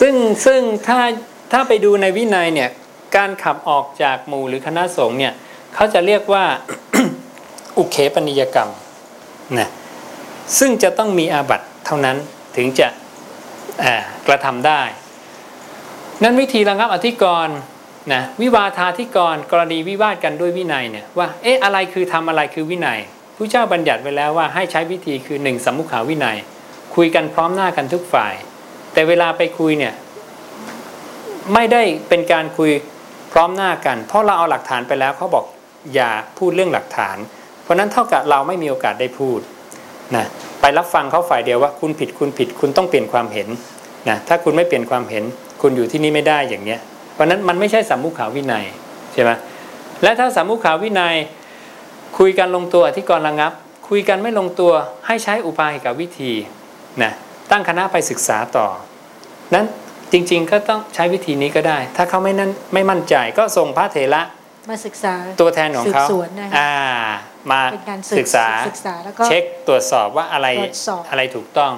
ซึ่งซึ่งถ้าถ้าไปดูในวินัยเนี่ยการขับออกจากหมู่หรือคณะสงฆ์เนี่ยเขาจะเรียกว่าอุเคปนิยกรรมนะซึ่งจะต้องมีอาบัตเท่านั้นถึงจะกระทำได้ นั้นวิธีระงับอธิกรณ์นะวิวาทาธิกรณ์กรณีวิวาทกันด้วยวินัยเนี่ยว่าเอ๊ะอะไรคือทำอะไรคือวินัยผู้เจ้าบัญญัติไว้แล้วว่าให้ใช้วิธีคือหนึ่งสมุขาวินัย คุยกันพร้อมหน้ากันทุกฝ่าย แต่เวลาไปคุยเนี่ยไม่ได้เป็นการคุยพร้อมหน้ากัน เพราะเราเอาหลักฐานไปแล้วเขาบอกอย่าพูดเรื่องหลักฐาน เพราะนั้นเท่ากับเราไม่มีโอกาสได้พูดนะไปรับฟังเขาฝ่ายเดียวว่าคุณผิดคุณผิดคุณต้องเปลี่ยนความเห็นนะถ้าคุณไม่เปลี่ยนความเห็น คุณอยู่ที่นี่ไม่ได้อย่างเนี้ย เพราะนั้นมันไม่ใช่สัมมุขาวินัยใช่ไหมและถ้าสัมมุขาวินัยคุยกันลงตัวที่กรระงับ คุยกันไม่ลงตัวให้ใช้อุปาหิกวิธีนะตั้งคณะไปศึกษาต่อ นั้นจริง ๆ ก็ต้องใช้วิธีนี้ก็ได้ ถ้าเขาไม่นั่นไม่มั่นใจก็ส่งพระเถระมาศึกษาตัวแทนของเขาอ่ามาศึกษาเช็คตรวจสอบว่าอะไรอะไรถูกต้อง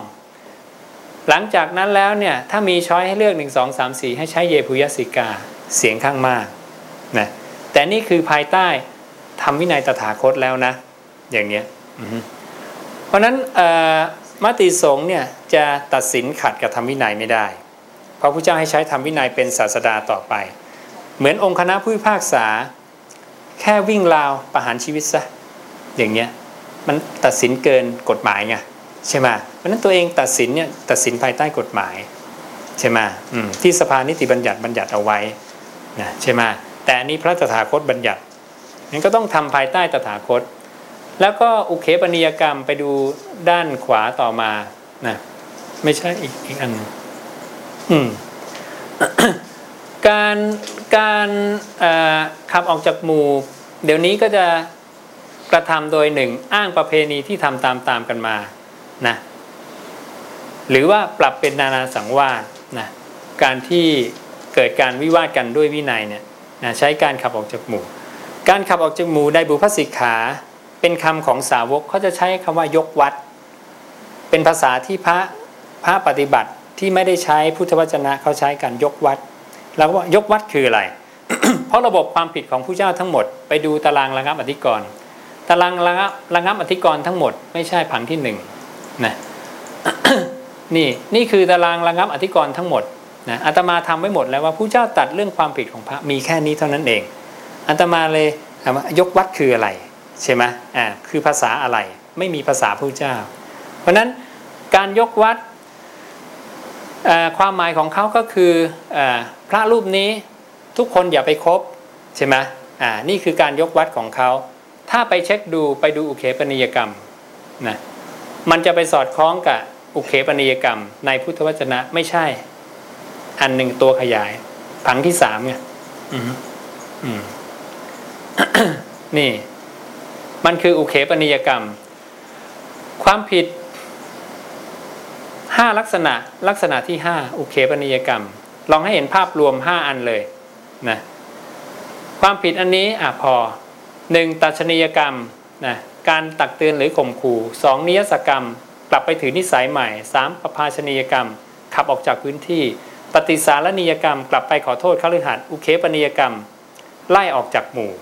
หลังจากนั้นแล้วเนี่ยถ้ามีช้อยให้เลือก1 2 3 4ให้ใช้เยปุยสิกาเสียงข้างมากนะแต่นี่คือภายใต้ทำวินัยตถาคตแล้วนะ อย่างเนี้ยเพราะนั้น มติสงฆ์เนี่ยจะตัดสินขัดกับธรรมวินัยไม่ได้ เพราะพระเจ้าให้ใช้ธรรมวินัยเป็นศาสดาต่อไป เหมือนองค์คณะผู้พิพากษา แค่วิ่งราวประหารชีวิตซะอย่างเงี้ยมันตัดสินเกินกฎหมายไงใช่ไหมเพราะนั้นตัวเองตัดสินเนี่ยตัดสินภายใต้กฎหมายใช่ไหมที่สภานิติบัญญัติบัญญัติเอาไว้นะใช่ไหมแต่อันนี้พระตถาคตบัญญัตินั้นก็ต้องทำภายใต้ตถาคต แล้วก็อุเคปนิยกรรมไปดูด้านขวาต่อมานะไม่ใช่อีกอีกอันอืมการการขับออกจากหมู่ เดี๋ยวนี้ก็จะกระทำโดยหนึ่งอ้างประเพณีที่ทำตามตามกันมานะหรือว่าปรับเป็นนานาสังวาสนะการที่เกิดการวิวาทกันด้วยวินัยเนี่ยนะใช้การขับออกจากหมู่ การขับออกจากหมู่ได้บุพสิกขา เป็นคำของสาวกเขาจะใช้คำว่ายกวัด เป็นภาษาที่พระพระปฏิบัติที่ไม่ได้ใช้พุทธวจนะเขาใช้การยกวัดเราก็ว่ายกวัดคืออะไร เพราะระบบความผิดของผู้เจ้าทั้งหมด ไปดูตารางระงับอธิกรณ์ตารางระงับระงับอธิกรณ์ทั้งหมดไม่ใช่ผังที่หนึ่งนะนี่นี่คือตารางระงับอธิกรณ์ทั้งหมดนะอาตมาทำไว้หมดแล้วว่าผู้เจ้าตัดเรื่องความผิดของพระมีแค่นี้เท่านั้นเองอาตมาเลยถามว่ายกวัดคืออะไร ใช่ไหมอ่าคือภาษาอะไรไม่มีภาษาผู้เจ้า เพราะนั้นการยกวัดความหมายของเขาก็คืออพระรูปนี้ทุกคนอย่าไปคบใช่ไหมอ่านี่คือการยกวัดของเขาถ้าไปเช็คดูไปดูอุเคปนิยกรรมนะมันจะไปสอดคล้องกับอุเคปนิยกรรม ในพุทธวจนะไม่ใช่ อันหนึ่งตัวขยาย ผังที่สามไงนี่ มันคืออุเคปนิยกรรม ความผิดห้าลักษณะลักษณะที่ห้าอุเคปนิยกรรม ลองให้เห็นภาพรวมห้าอันเลยนะความผิดอันนี้อะพอหนึ่งตัชนียกรรมนะการตักเตือนหรือข่มขู่สองนิยสกรรม กลับไปถือนิสัยใหม่สามประภาชนียกรรม ขับออกจากพื้นที่ ปฏิสารนิยกรรม กลับไปขอโทษข้ารือหัดอุเคปนิยกรรม ไล่ออกจากหมู่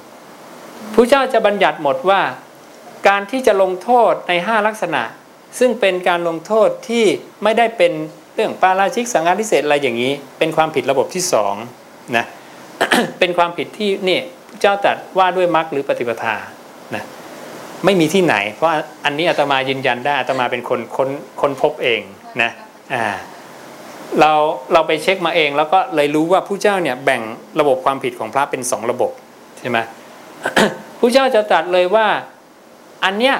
ผู้เจ้าจะบัญญัติหมดว่า การที่จะลงโทษใน 5 ลักษณะ ซึ่งเป็นการลงโทษที่ไม่ได้เป็นเรื่องปาราชิกสังฆาทิเศษอะไรอย่างนี้ เป็นความผิดระบบที่สองนะเป็นความผิดที่นี่พระเจ้าตัดว่าด้วยมรรคหรือปฏิปทานะไม่มีที่ไหน เพราะอันนี้อาตมายืนยันได้อาตมาเป็นคนค้นคนพบเองนะอ่าเราเราไปเช็คมาเองแล้วก็เลยรู้ว่าผู้เจ้าเนี่ยแบ่งระบบความผิดของพระเป็นสองระบบใช่ไหม ผู้เจ้าจะตัดเลยว่า อันเนี้ย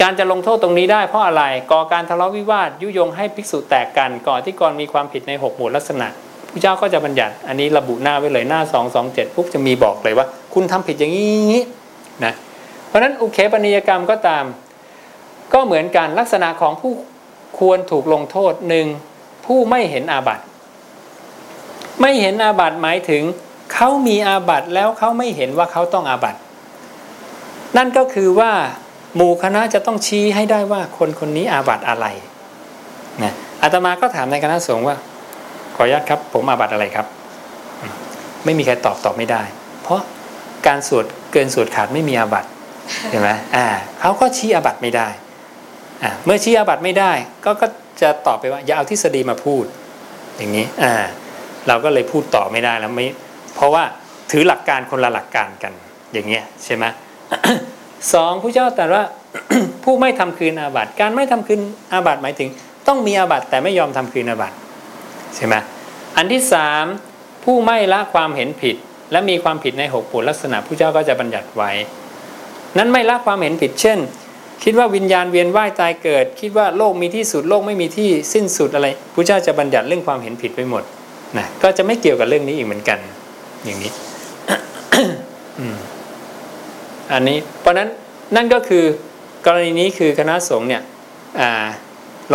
การจะลงโทษตรงนี้ได้เพราะอะไร ก่อการทะเลาะวิวาทยุยงให้ภิกษุแตกกัน ก่อนที่ก่อนมีความผิดใน 6 หมู่ลักษณะพระเจ้าก็จะบัญญัติ อันนี้ระบุหน้าไว้เลยหน้า 2 2 7ปุ๊บจะมีบอกเลยว่า คุณทำผิดอย่างนี้นะเพราะฉะนั้นอุเคปนิยกรรมก็ตาม ก็เหมือนกันลักษณะของผู้ควรถูกลงโทษหนึ่งผู้ไม่เห็นอาบัติ ไม่เห็นอาบัติหมายถึง เขามีอาบัติแล้วเขาไม่เห็นว่าเขาต้องอาบัติ นั่นก็คือว่าหมู่คณะจะต้องชี้ให้ได้ว่าคนคนนี้อาบัติอะไรนะอาตมาก็ถามในคณะสงฆ์ว่า ขออนุญาตครับ ผมอาบัติอะไรครับ ไม่มีใครตอบตอบไม่ได้ เพราะการสวดเกินสวดขาดไม่มีอาบัติใช่ไหมอ่าเขาก็ชี้อาบัติไม่ได้อ่าเมื่อชี้อาบัติไม่ได้ ก็ก็จะตอบไปว่า อย่าเอาทฤษฎีมาพูด อย่างนี้อ่าเราก็เลยพูดต่อไม่ได้แล้วไม่ เพราะว่าถือหลักการคนละหลักการกันอย่างเงี้ยใช่ไหมสองผู้เจ้าตรัสว่าผู้ไม่ทำคืนอาบัติการไม่ทำคืนอาบัติหมายถึง ต้องมีอาบัติแต่ไม่ยอมทำคืนอาบัติใช่ไหมอันที่สามผู้ไม่ละความเห็นผิด และมีความผิดในหกผลลักษณะผู้เจ้าก็จะบัญญัติไว้ นั้นไม่ละความเห็นผิด เช่น คิดว่าวิญญาณเวียนว่ายตายเกิด คิดว่าโลกมีที่สุดโลกไม่มีที่สิ้นสุดอะไรผู้เจ้าจะบัญญัติเรื่องความเห็นผิดไปหมดนะก็จะไม่เกี่ยวกับเรื่องนี้อีกเหมือนกัน อย่างนี้อืมอันนี้ เพราะฉะนั้นนั่นก็คือกรณีนี้คือคณะสงฆ์เนี่ยอ่า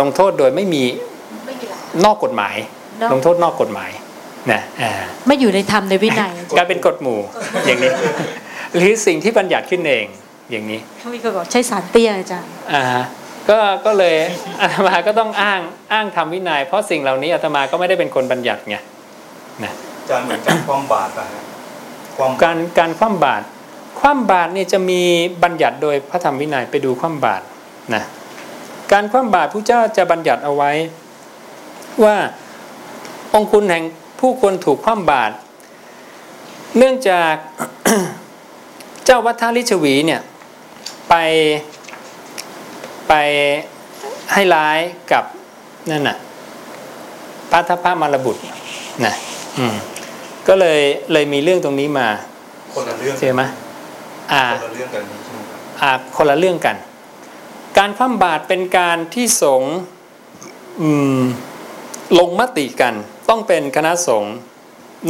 ลงโทษโดยไม่มีไม่มีหลักนอกกฎหมายเนอะลงโทษนอกกฎหมายนะอ่าไม่อยู่ในธรรมในวินัยกลายเป็นกฎหมู่อย่างนี้ หรือสิ่งที่บัญญัติขึ้นเองอย่างนี้เขามีคนบอกใช้สารเตี้ยอาจารย์อ่าฮะก็ก็เลยอาตมาก็ต้องอ้างอ้างทำวินัย เพราะสิ่งเหล่านี้อาตมาก็ไม่ได้เป็นคนบัญญัติไงอา จารย์เหมือนการคว่ำบาตรนะคว่ำการการคว่ำบาตรคว่ำบาตรเนี่ยจะมีบัญญัติโดยพระธรรมวินัยไปดูคว่ำบาตรนะการคว่ำบาตรผู้เจ้าจะบัญญัติเอาไว้ ว่าองคุณแห่งผู้ควรถูกคว่ำบาตรเนื่องจากเจ้าวัฒลิชวีเนี่ยไปไปให้ร้ายกับนั่นน่ะพระทัพพระมารบุตรนะอืม ก็เลยเลยมีเรื่องตรงนี้มาคนละเรื่องใช่ไหมอ่าคนละเรื่องกันนี้ใช่ไหมครับอ่าคนละเรื่องกัน การคว่ำบาตรเป็นการที่สงฆ์อืมลงมติกันต้องเป็นคณะสงฆ์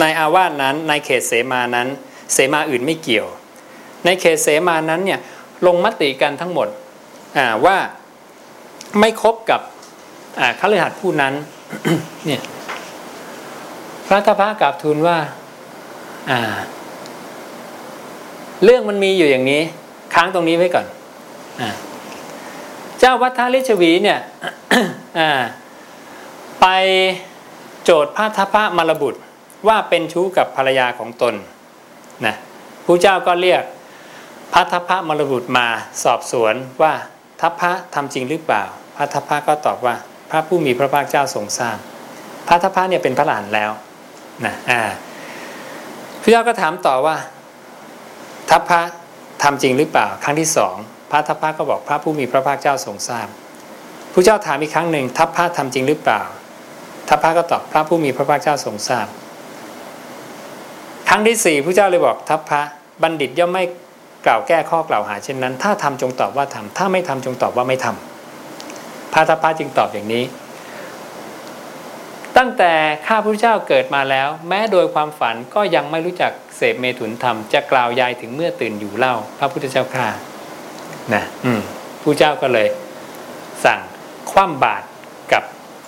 ในอาวาสนั้นในเขตเสมานั้น เสมาอื่นไม่เกี่ยว ในเขตเสมานั้นเนี่ยลงมติกันทั้งหมดอ่าว่าไม่คบกับอ่าคฤหัสถ์ผู้นั้นเนี่ย พระทพะกราบทูลว่า อ่า เรื่องมันมีอยู่อย่างนี้ ค้างตรงนี้ไว้ก่อนอาเจ้าวัฒลิชวีเนี่ยอ่าไปโจทย์พระทัพพะมารบุตรว่าเป็นชู้กับภรรยาของตนนะผู้เจ้าก็เรียกพระทัพพะมารบุตรมาสอบสวนว่าทัพพระทำจริงหรือเปล่า พระทัพพระก็ตอบว่า พระผู้มีพระภาคเจ้าทรงทราบพระทัพพระเนี่ยเป็นพระหลานแล้ว นะอ่าพระเจ้าก็ถามต่อว่า ทัพพระทำจริงหรือเปล่า ครั้งที่สองพระทัพพระก็บอกพระผู้มีพระภาคเจ้าทรงทราบผู้เจ้าถามอีกครั้งหนึ่งทัพพระทำจริงหรือเปล่า ทัพพระก็ตอบพระผู้มีพระภาคเจ้าทรงทราบ ครั้งที่สี่ผู้เจ้าเลยบอกทัพพระบัณฑิตย่อมไม่กล่าวแก้ข้อกล่าวหาเช่นนั้น ถ้าทำจงตอบว่าทำถ้าไม่ทำจงตอบว่าไม่ทำพระทัพพระจึงตอบอย่างนี้ ตั้งแต่ข้าพระเจ้าเกิดมาแล้ว แม้โดยความฝันก็ยังไม่รู้จักเสพเมถุนธรรมจะกล่าวยายถึงเมื่อตื่นอยู่เล่า พระพุทธเจ้าข้านะอืมผู้เจ้าก็เลย สั่งคว่ำบาตรกับ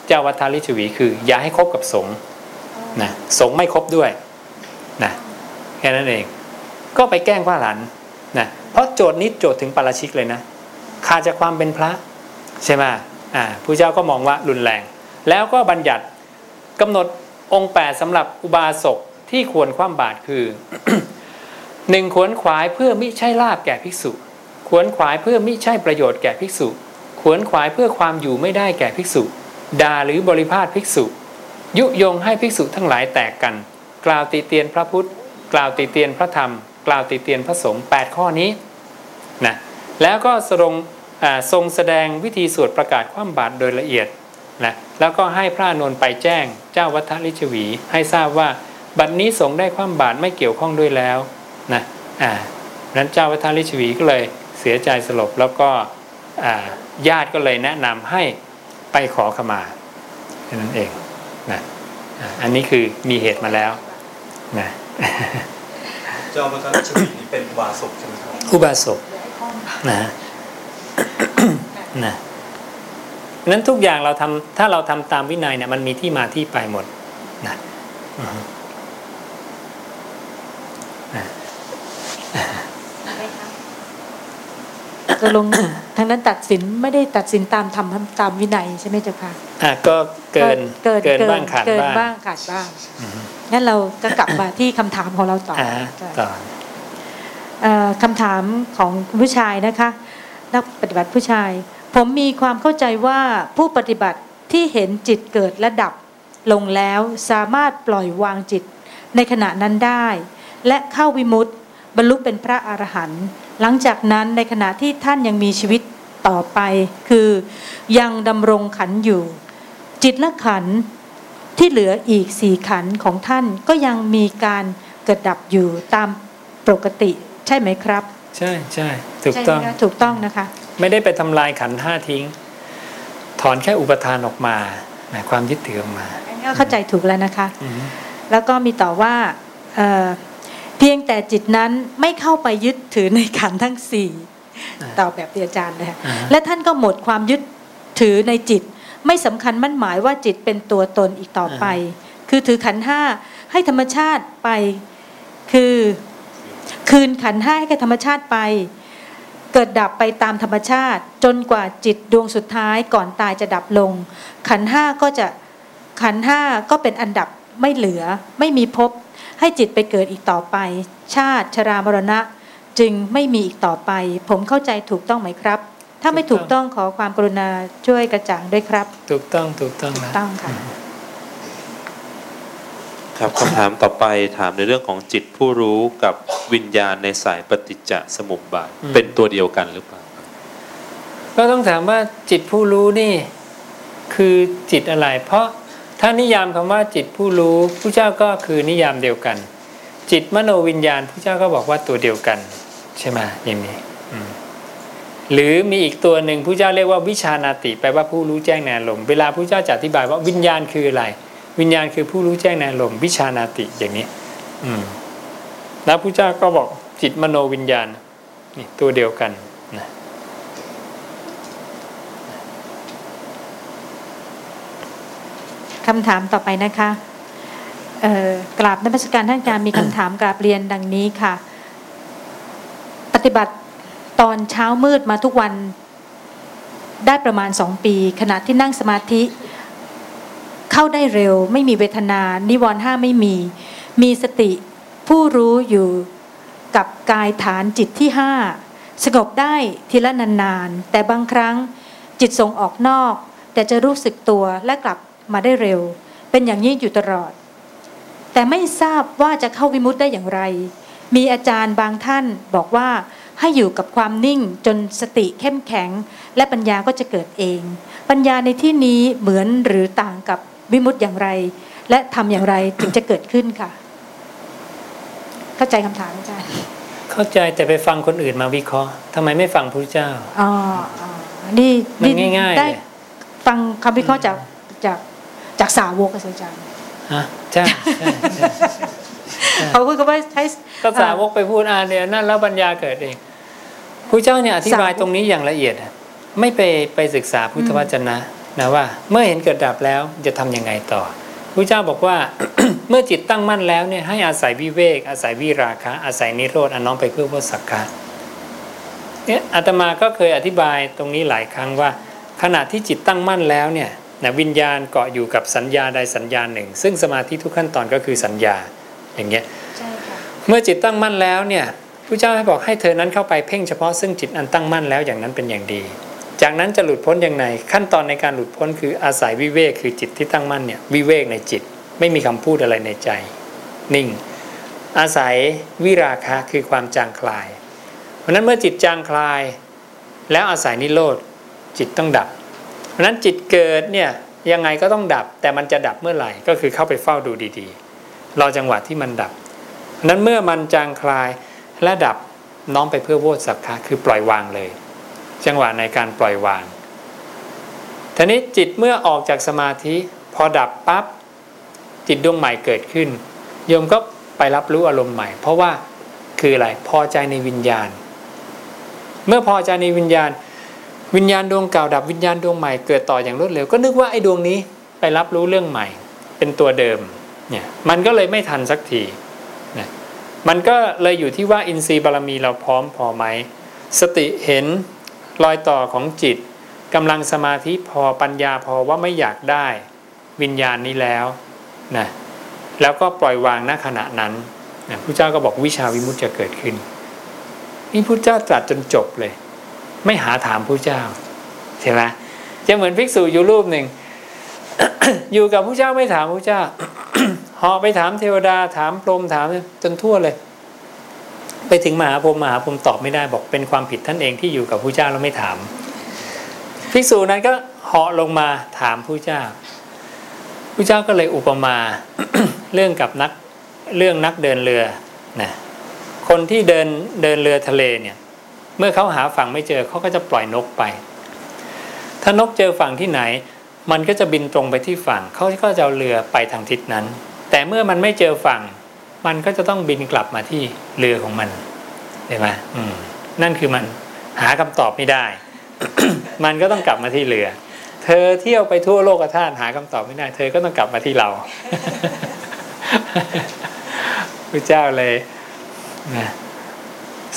เจ้าวัฒลิชวี คือ อย่าให้คบกับสงฆ์นะสงฆ์ไม่คบด้วยนะแค่นั้นเอง ก็ไปแกล้งพระหลานนะเพราะโจทย์นี้โจทย์ถึงปาราชิกเลยนะขาดจากความเป็นพระ ใช่ไหมอ่าผู้เจ้าก็มองว่ารุนแรง แล้วก็บัญญัติ กำหนดองค์ 8สำหรับอุบาสกที่ควรคว่ำบาตรคือหนึ่งขวนขวายเพื่อมิใช่ลาบแก่ภิกษุ ขวนขวายเพื่อมิใช่ประโยชน์แก่ภิกษุ ขวนขวายเพื่อความอยู่ไม่ได้แก่ภิกษุ ด่าหรือบริพาทภิกษุ ยุยงให้ภิกษุทั้งหลายแตกกัน กล่าวติเตียนพระพุทธ กล่าวติเตียนพระธรรม กล่าวติเตียนพระสงฆ์8ข้อนี้นะแล้วก็ทรงทรงแสดงวิธีสวดประกาศคว่ำบาตรโดยละเอียด นะแล้วก็ให้พระอานนท์ไปแจ้งเจ้าวัฒลิชวี ให้ทราบว่าบัดนี้สงฆ์ได้คว่ำบาตรไม่เกี่ยวข้องด้วยแล้วนะอ่านั้นเจ้าวัฒลิชวีก็เลยเสียใจสลบแล้วก็อ่าญาติก็เลยแนะนำให้ไปขอขมาแค่นั้นเองนะอ่าอันนี้คือมีเหตุมาแล้วนะเจ้าพระทัชวีนี่เป็นอุบาสกใช่ไหมครับอุบาสกนะนะ นั้นทุกอย่างเราทำถ้าเราทำตามวินัยเนี่ยมันมีที่มาที่ไปหมดนะอือฮึจะลงทางนั้นตัดสินไม่ได้ตัดสินตามธรรมตามวินัยใช่ไหมเจ้าค่ะอะก็เกินเกินเกินบ้างขาดเกินบ้างบ้างขาดบ้างอืมงั้นเราก็กลับมาที่คำถามของเราต่ออ่าใช่ต่อเอ่อคำถามของคุณผู้ชายนะคะนักปฏิบัติผู้ชาย ผมมีความเข้าใจว่าผู้ปฏิบัติที่เห็นจิตเกิดและดับ ลงแล้วสามารถปล่อยวางจิตในขณะนั้นได้ และเข้าวิมุตติบรรลุเป็นพระอรหันต์หลังจากนั้นในขณะที่ท่านยังมีชีวิตต่อไป คือยังดำรงขันธ์อยู่ จิตและขันธ์ที่เหลืออีกสี่ขันธ์ของท่านก็ยังมีการเกิดดับอยู่ตามปกติใช่ไหมครับ ใช่ใช่ถูกใช่ไหมต้องคะถูกต้องนะคะ ไม่ได้ไปทำลายขันธ์ห้าทิ้ง ถอนแค่อุปทานออกมาหมายความยึดถือออกมาอันนี้ก็เข้าใจถูกแล้วนะคะอืมแล้วก็มีต่อว่าเอ่อเพียงแต่จิตนั้นไม่เข้าไปยึดถือในขันธ์ทั้งสี่ตอบแบบที่อาจารย์เลยค่ะอ่าและท่านก็หมดความยึดถือในจิต ไม่สำคัญมั่นหมายว่าจิตเป็นตัวตนอีกต่อไป คือถือขันธ์ห้าให้ธรรมชาติไป คือคืนขันธ์ห้าให้แก่ธรรมชาติไป เกิดดับไปตามธรรมชาติ จนกว่าจิตดวงสุดท้ายก่อนตายจะดับลง ขันธ์ห้าก็จะขันธ์ห้าก็เป็นอันดับไม่เหลือไม่มีภพให้จิตไปเกิดอีกต่อไป ชาติชรามรณะ จึงไม่มีอีกต่อไป ผมเข้าใจถูกต้องไหมครับ ถ้าไม่ถูกต้องขอความกรุณาช่วยกระจ่างด้วยครับ ถูกต้องถูกต้องถูกนะต้องค่ะ ครับคำถามต่อไปถามในเรื่องของจิตผู้รู้กับวิญญาณในสายปฏิจจสมุปบาทเป็นตัวเดียวกันหรือเปล่า ก็ต้องถามว่าจิตผู้รู้นี่คือจิตอะไร เพราะถ้านิยามคำว่าจิตผู้รู้ผู้เจ้าก็คือนิยามเดียวกัน จิตมโนวิญญาณผู้เจ้าก็บอกว่าตัวเดียวกัน ใช่ไหมอย่างนี้อืมหรือมีอีกตัวหนึ่งผู้เจ้าเรียกว่าวิชานาติแปลว่าผู้รู้แจ้งในอารมณ์เวลาผู้เจ้าจะอธิบายว่าวิญญาณคืออะไร วิญญาณคือผู้รู้แจ้งในอารมณ์วิชานาติอย่างนี้ อืมแล้วผู้เจ้าก็บอกจิตมโนวิญญาณนี่ตัวเดียวกันนะคำถามต่อไปนะคะกราบนมัสการท่านอารมีคำถามกราบเรียนดังนี้ค่ะ ปฏิบัติตอนเช้ามืดมาทุกวันได้ประมาณสองปี ขณะที่นั่งสมาธิ เข้าได้เร็ว ไม่มีเวทนา นิวรณ์ห้าไม่มี มีสติผู้รู้อยู่กับกายฐานจิตที่ห้าสงบได้ทีละนานๆ แต่บางครั้งจิตส่งออกนอก แต่จะรู้สึกตัวและกลับมาได้เร็ว เป็นอย่างนี้อยู่ตลอด แต่ไม่ทราบว่าจะเข้าวิมุตได้อย่างไร มีอาจารย์บางท่านบอกว่าให้อยู่กับความนิ่งจนสติเข้มแข็ง และปัญญาก็จะเกิดเอง ปัญญาในที่นี้เหมือนหรือต่างกับ วิมุตอย่างไร และทำอย่างไรถึงจะเกิดขึ้นค่ะ เข้าใจคำถามอาจารย์เข้าใจแต่ไปฟังคนอื่นมาวิเคราะห์ทำไมไม่ฟังพระเจ้าอ๋ออ๋อนี่มันง่ายๆได้เลยฟังคำวิเคราะห์จากจากจากสาวกอะอาจารย์ฮะใช่ใช่ใช่เขาพูดกันว่าใช้ก็สาวกไปพูดอ่าเนี่ยนั่นแล้วปัญญาเกิดเองพระเจ้าเนี่ยอธิบายสาวกตรงนี้อย่างละเอียดอะไม่ไปไปศึกษาพุทธวจนะ นะว่าเมื่อเห็นเกิดดับแล้วจะทำยังไงต่อพระเจ้าบอกว่าเมื่อจิตตั้งมั่นแล้วเนี่ยให้อาศัยวิเวก อาศัยวิราคะ อาศัยนิโรธอันน้อมไปเพื่อพสักกะเนี่ยอาตมาก็เคยอธิบายตรงนี้หลายครั้งว่า ขณะที่จิตตั้งมั่นแล้วเนี่ยนะวิญญาณเกาะอยู่กับสัญญาใดสัญญาหนึ่ง ซึ่งสมาธิทุกขั้นตอนก็คือสัญญาอย่างเงี้ยใช่ค่ะเมื่อจิตตั้งมั่นแล้วเนี่ยพระเจ้าให้บอกให้เธอนั้นเข้าไปเพ่งเฉพาะซึ่งจิตอันตั้งมั่นแล้วอย่างนั้นเป็นอย่างดี จากนั้นจะหลุดพ้นอย่างไรขั้นตอนในการหลุดพ้นคืออาศัยวิเวกคือจิตที่ตั้งมั่นเนี่ยวิเวกในจิตไม่มีคำพูดอะไรในใจ นิ่ง อาศัยวิราคะคือความจางคลาย เพราะนั้นเมื่อจิตจางคลาย แล้วอาศัยนิโรธจิตต้องดับ เพราะฉะนั้นจิตเกิดเนี่ยยังไงก็ต้องดับ แต่มันจะดับเมื่อไหร่ก็คือเข้าไปเฝ้าดูดีๆรอจังหวะที่มันดับนั้นเมื่อมันจางคลายและดับน้อมไปเพื่อโวสักคะคือปล่อยวางเลย จังหวะในการปล่อยวางทีนี้จิตเมื่อออกจากสมาธิพอดับปั๊บจิตดวงใหม่เกิดขึ้น โยมก็ไปรับรู้อารมณ์ใหม่ เพราะว่าคืออะไรพอใจในวิญญาณ เมื่อพอใจในวิญญาณ วิญญาณดวงเก่าดับวิญญาณดวงใหม่เกิดต่ออย่างรวดเร็ว ก็นึกว่าไอ้ดวงนี้ไปรับรู้เรื่องใหม่ เป็นตัวเดิมเนี่ยมันก็เลยไม่ทันสักทีมันก็เลยอยู่ที่ว่าอินทรีย์บารมีเราพร้อมพอไหมสติเห็น รอยต่อของจิตกำลังสมาธิพอปัญญาพอว่าไม่อยากได้ วิญญาณนี้แล้วนะแล้วก็ปล่อยวางณขณะนั้นนะพระเจ้าก็บอกวิชาวิมุตติจะเกิดขึ้นนี่พระเจ้าตรัสจนจบเลย ไม่หาถามพระเจ้าใช่ไหมจะเหมือนภิกษุอยู่รูปหนึ่งอยู่กับพระเจ้าไม่ถามพระเจ้าหอไปถามเทวดาถามพรหมถามจนทั่วเลย ไปถึงมหาพรหมมหาพรหมตอบไม่ได้บอกเป็นความผิดท่านเองที่อยู่กับพระเจ้าแล้วไม่ถามภิกษุนั้นก็เหาะลงมาถามพระเจ้าพระเจ้าก็เลยอุปมาเรื่องกับนักเรื่องนักเดินเรือนะคนที่เดินเดินเรือทะเลเนี่ย เมื่อเขาหาฝั่งไม่เจอเขาก็จะปล่อยนกไป ถ้านกเจอฝั่งที่ไหน มันก็จะบินตรงไปที่ฝั่งเขาก็จะเอาเรือไปทางทิศนั้น แต่เมื่อมันไม่เจอฝั่ง มันก็จะต้องบินกลับมาที่เรือของมันเห็นไหมนั่นคือมันหาคำตอบไม่ได้ มันก็ต้องกลับมาที่เรือ เธอเที่ยวไปทั่วโลกธาตุหาคำตอบไม่ได้ เธอก็ต้องกลับมาที่เราพระเจ้าเลยนะ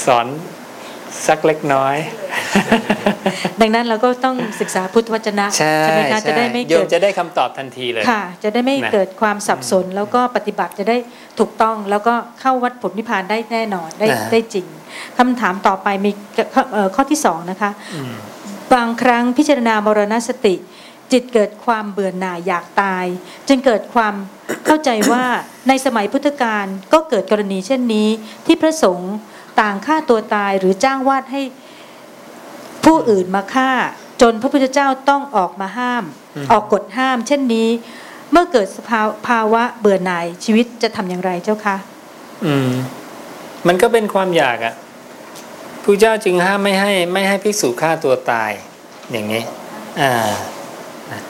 สอนสักเล็กน้อย ดังนั้นเราก็ต้องศึกษาพุทธวจนะใช่ไหมคะจะได้ไม่โยเกิมดจะได้คำตอบทันทีเลยค่ะ จะได้ไม่นะเกิดความสับสน แล้วก็ปฏิบัติจะได้ถูกต้องแล้วก็เข้าวัดผลนิพพานได้แน่นอนได้นะได้จริงคำถามต่อไปมีเอ่อข้อที่สองนะคะอืมบางครั้งพิจารณามรณสติ จิตเกิดความเบื่อหน่ายอยากตาย จึงเกิดความเข้าใจว่าในสมัยพุทธกาลก็เกิดกรณีเช่นนี้ ที่พระสงฆ์ต่างฆ่าตัวตายหรือจ้างวาดให้ ผู้อื่นมาฆ่า จนพระพุทธเจ้าต้องออกมาห้ามอืมออกกฎห้าม เช่นนี้ เมื่อเกิดสภาภาวะเบื่อหน่ายชีวิตจะทำอย่างไรเจ้าคะอืม มันก็เป็นความอยากอะ่ะพระเจ้าจึงห้ามไม่ให้ไม่ให้ภิกษุฆ่าตัวตาย อย่างนี้ อ่านะ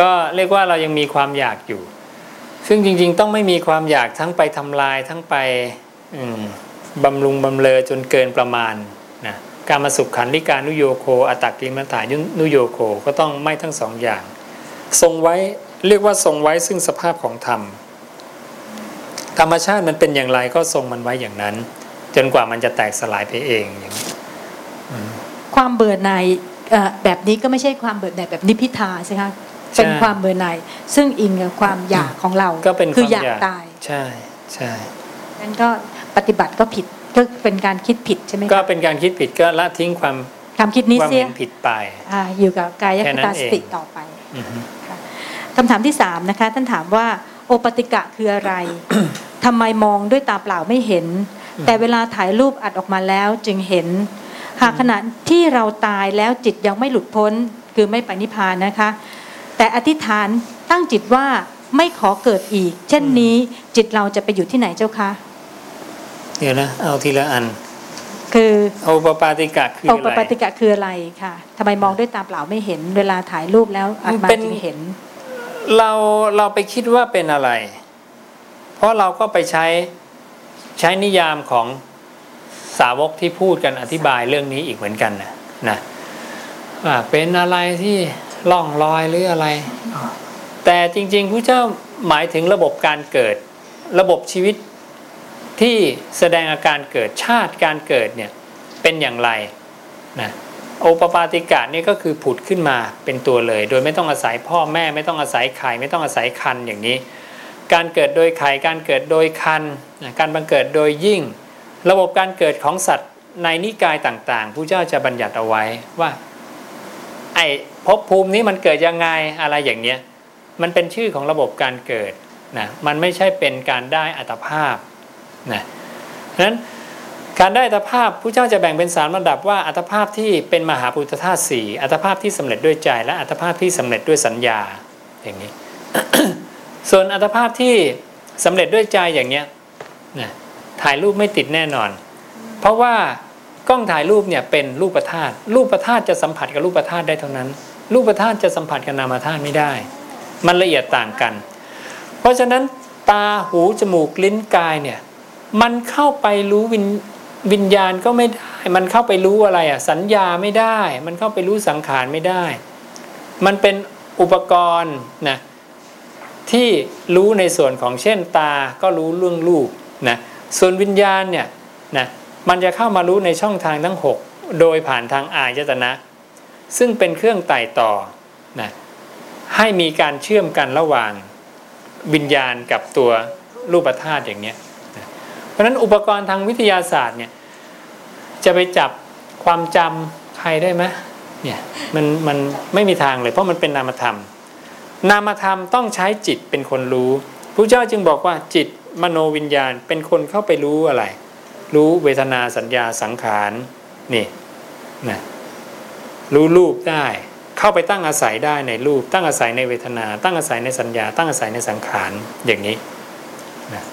ก็เรียกว่าเรายังมีความอยากอยู่ ซึ่งจริง ๆ ต้องไม่มีความอยากทั้งไปทำลายทั้งไปอืมบำรุงบำเลอจนเกินประมาณนะ การมาสุขขันธิการนุโยโคอัตตกิลมัฏฐานุโยโคก็ต้องไม่ทั้งสองอย่าง ทรงไว้เรียกว่าทรงไว้ซึ่งสภาพของธรรม ธรรมชาติมันเป็นอย่างไรก็ทรงมันไว้อย่างนั้น จนกว่ามันจะแตกสลายไปเองอย่างนี้ความเบื่อหน่ายเอ่อแบบนี้ก็ไม่ใช่ความเบื่อหน่ายแบบนิพพิทาใช่ไหมคะเป็นความเบื่อหน่ายซึ่งอิงกับความอยากของเราก็เป็นคคือวามอยากอยากตาย ใช่ใช่นั้นก็ปฏิบัติก็ผิด ก็เป็นการคิดผิดใช่ไหมก็คะเป็นการคิดผิดก็ละทิ้งความความคิดนี้ความเสียเห็นผิดไปอ่าอยู่กับกายแค่คนั้นตาสติเองต่อไปอือฮึคำถามที่สามนะคะ ท่านถามว่า โอปติกะคืออะไรทำไมมองด้วยตาเปล่าไม่เห็น แต่เวลาถ่ายรูปอัดออกมาแล้วจึงเห็น หากขณะที่เราตายแล้วจิตยังไม่หลุดพ้น คือไม่ไปนิพพานนะคะ แต่อธิษฐานตั้งจิตว่าไม่ขอเกิดอีก เช่นนี้จิตเราจะไปอยู่ที่ไหนเจ้าคะ เดี๋ยวนะเอาทีละอัน คือโอปปาติกะคือโออะปไรปาติกะคืออะไรค่ะทำไมมองด้วยตาเปล่าไม่เห็น เวลาถ่ายรูปแล้วอัดมาเป็นจึงเห็น เราเราไปคิดว่าเป็นอะไร เพราะเราก็ไปใช้ใช้นิยามของสาวกที่พูดกันอธิบายเรื่องนี้อีกเหมือนกันนะนะว่าเป็นอะไรที่ล่องลอยหรืออะไร แต่จริงๆพระเจ้าหมายถึงระบบการเกิด ระบบชีวิต ที่แสดงอาการเกิดชาติการเกิดเนี่ยเป็นอย่างไรนะโอปปาติกะนี่ก็คือผุดขึ้นมาเป็นตัวเลย โดยไม่ต้องอาศัยพ่อแม่ไม่ต้องอาศัยไข่ไม่ต้องอาศัยคันอย่างนี้ การเกิดโดยไข่การเกิดโดยคันนะการบังเกิดโดยยิ่ง ระบบการเกิดของสัตว์ในนิกายต่างๆผู้เจ้าจะบัญญัติเอาไว้ว่าไอ้ภพภูมินี้มันเกิดยังไงอะไรอย่างเนี้ยมันเป็นชื่อของระบบการเกิดนะมันไม่ใช่เป็นการได้อัตภาพ นะเพราะฉะนั้นการได้อัตภาพผู้เจ้าจะแบ่งเป็นสามระดับว่าอัตภาพที่เป็นมหาปุถธาตุสี่อัตภาพที่สำเร็จด้วยใจและอัตภาพที่สำเร็จด้วยสัญญาอย่างนี้ ส่วนอัตภาพที่สำเร็จด้วยใจอย่างเนี้ยนะถ่ายรูปไม่ติดแน่นอน เพราะว่ากล้องถ่ายรูปเนี่ยเป็นรูปธาตุรูปธาตุจะสัมผัสกับรูปธาตุได้เท่านั้น รูปธาตุจะสัมผัสกับนามธาตุไม่ได้ มันละเอียดต่างกัน เพราะฉะนั้นตาหูจมูกลิ้นกายเนี่ย มันเข้าไปรู้วิญวิญญาณก็ไม่ได้ มันเข้าไปรู้อะไรอะ สัญญาไม่ได้ มันเข้าไปรู้สังขารไม่ได้ มันเป็นอุปกรณ์นะที่รู้ในส่วนของเช่นตา ก็รู้เรื่องรูปนะ ส่วนวิญญาณเนี่ยนะ มันจะเข้ามารู้ในช่องทางทั้ง 6 โดยผ่านทางอายตนะ ซึ่งเป็นเครื่องไต่ต่อนะให้มีการเชื่อมกันระหว่างวิญญาณกับตัวรูปธาตุอย่างเนี้ย ราะฉะนั้นอุปกรณ์ทางวิทยาศาสตร์เนี่ยจะไปจับความจำใครได้ไหมเนี่ยมันมันไม่มีทางเลยเพราะมันเป็นนามธรรม นามธรรมต้องใช้จิตเป็นคนรู้พระเจ้าจึงบอกว่าจิตมโนวิญญาณเป็นคนเข้าไปรู้อะไร รู้เวทนาสัญญาสังขารนี่นะรู้รูปได้ เข้าไปตั้งอาศัยได้ในรูป ตั้งอาศัยในเวทนา ตั้งอาศัยในสัญญา ตั้งอาศัยในสังขารอย่างนี้นะ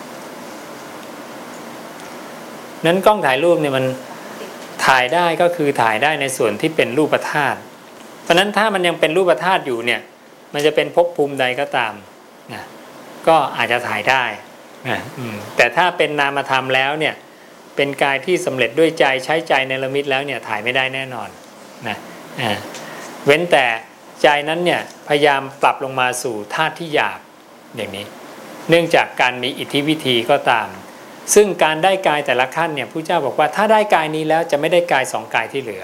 นั้นกล้องถ่ายรูปเนี่ยมันถ่ายได้ก็คือถ่ายได้ในส่วนที่เป็นรูปธาตุเพราะนั้นถ้ามันยังเป็นรูปธาตุอยู่เนี่ย มันจะเป็นภพภูมิใดก็ตามนะก็อาจจะถ่ายได้นะแต่ถ้าเป็นนามธรรมแล้วเนี่ยเป็นกายที่สำเร็จด้วยใจใช้ใจในละมิตแล้วเนี่ยถ่ายไม่ได้แน่นอนนะเว้นแต่ใจนั้นเนี่ยพยายามปรับลงมาสู่ธาตุที่หยาบอย่างนี้ เนื่องจากการมีอิทธิวิธีก็ตาม ซึ่งการได้กายแต่ละขั้นเนี่ยพระเจ้าบอกว่าถ้าได้กายนี้แล้วจะไม่ได้กายสองกายที่เหลือ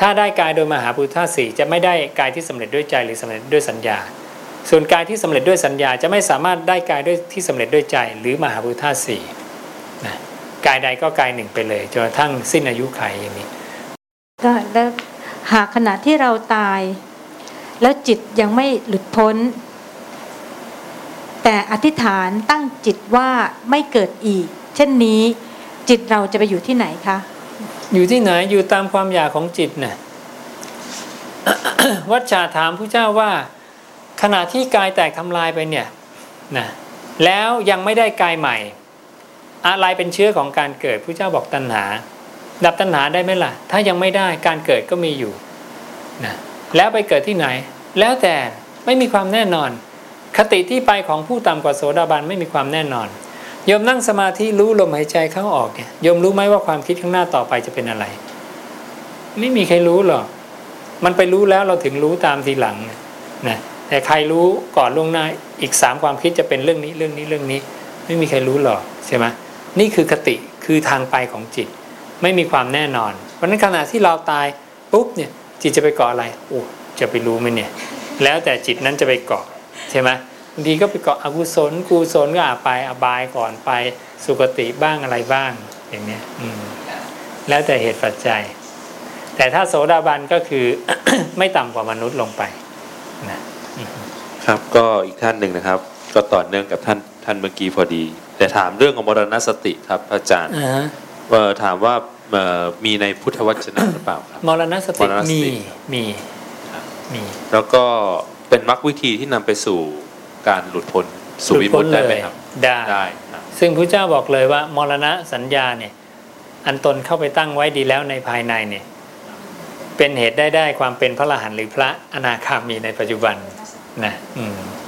ถ้าได้กายโดยมหาพุทธาสี่จะไม่ได้กายที่สำเร็จด้วยใจหรือสำเร็จด้วยสัญญา ส่วนกายที่สำเร็จด้วยสัญญาจะไม่สามารถได้กายด้วยที่สำเร็จด้วยใจ หรือมหาพุทธาสี่นะกายใดก็กายหนึ่งไปเลยจนกระทั่งสิ้นอายุไขอย่างนี้ก็แล้วหากขณะที่เราตาย แล้วจิตยังไม่หลุดพ้น แต่อธิษฐานตั้งจิตว่าไม่เกิดอีก ช่นนี้จิตเราจะไปอยู่ที่ไหนคะ อยู่ที่ไหนอยู่ตามความอยากของจิตน่ะวัชชาถามผู้เจ้าว่า ขณะที่กายแตกทำลายไปเนี่ยนะแล้วยังไม่ได้กายใหม่ อะไรเป็นเชื้อของการเกิดผู้เจ้าบอกตัณหา ดับตัณหาได้ไหมล่ะ ถ้ายังไม่ได้การเกิดก็มีอยู่นะแล้วไปเกิดที่ไหน แล้วแต่ไม่มีความแน่นอน คติที่ไปของผู้ต่ำกว่าโสดาบันไม่มีความแน่นอน โยมนั่งสมาธิรู้ลมหายใจเข้าออกเนี่ยโยมรู้ไหมว่าความคิดข้างหน้าต่อไปจะเป็นอะไร ไม่มีใครรู้หรอก มันไปรู้แล้วเราถึงรู้ตามทีหลังนะแต่ใครรู้ก่อนล่วงหน้าอีกสามความคิดจะเป็นเรื่องนี้เรื่องนี้เรื่องนี้ ไม่มีใครรู้หรอกใช่ไหมนี่คือคติคือทางไปของจิต ไม่มีความแน่นอน เพราะฉะนั้นขณะที่เราตายปุ๊บเนี่ยจิตจะไปเกาะอะไรโอ้จะไปรู้ไหมเนี่ย แล้วแต่จิตนั้นจะไปเกาะใช่ไหม บางทีก็ไปเกาะอกุศลกุศลก็อาไปอบายก่อนไปสุคติบ้างอะไรบ้างอย่างเนี้ยอืมแล้วแต่เหตุปัจจัย แต่ถ้าโสดาบันก็คือ ไม่ต่ำกว่ามนุษย์ลงไปนะครับก็อีกท่านหนึ่งนะครับ ก็ต่อเนื่องกับท่านท่านเมื่อกี้พอดี แต่ถามเรื่องของมรณสติครับอาจารย์อ่าฮะเอ่อถามว่าเอ่อมีในพุทธวจนะหรือเปล่าครับมรณสติมรณสติมีมีครับมี แล้วก็เป็นมรรควิธีที่นำไปสู่ การหลุดพ้นสู่วิมุตติได้ไหมครับ ได้ได้ครับซึ่งพระเจ้าบอกเลยว่ามรณะสัญญาเนี่ยอันตนเข้าไปตั้งไว้ดีแล้วในภายในเนี่ยเป็นเหตุได้ได้ความเป็นพระอรหันต์หรือพระอนาคามีในปัจจุบันนะอืม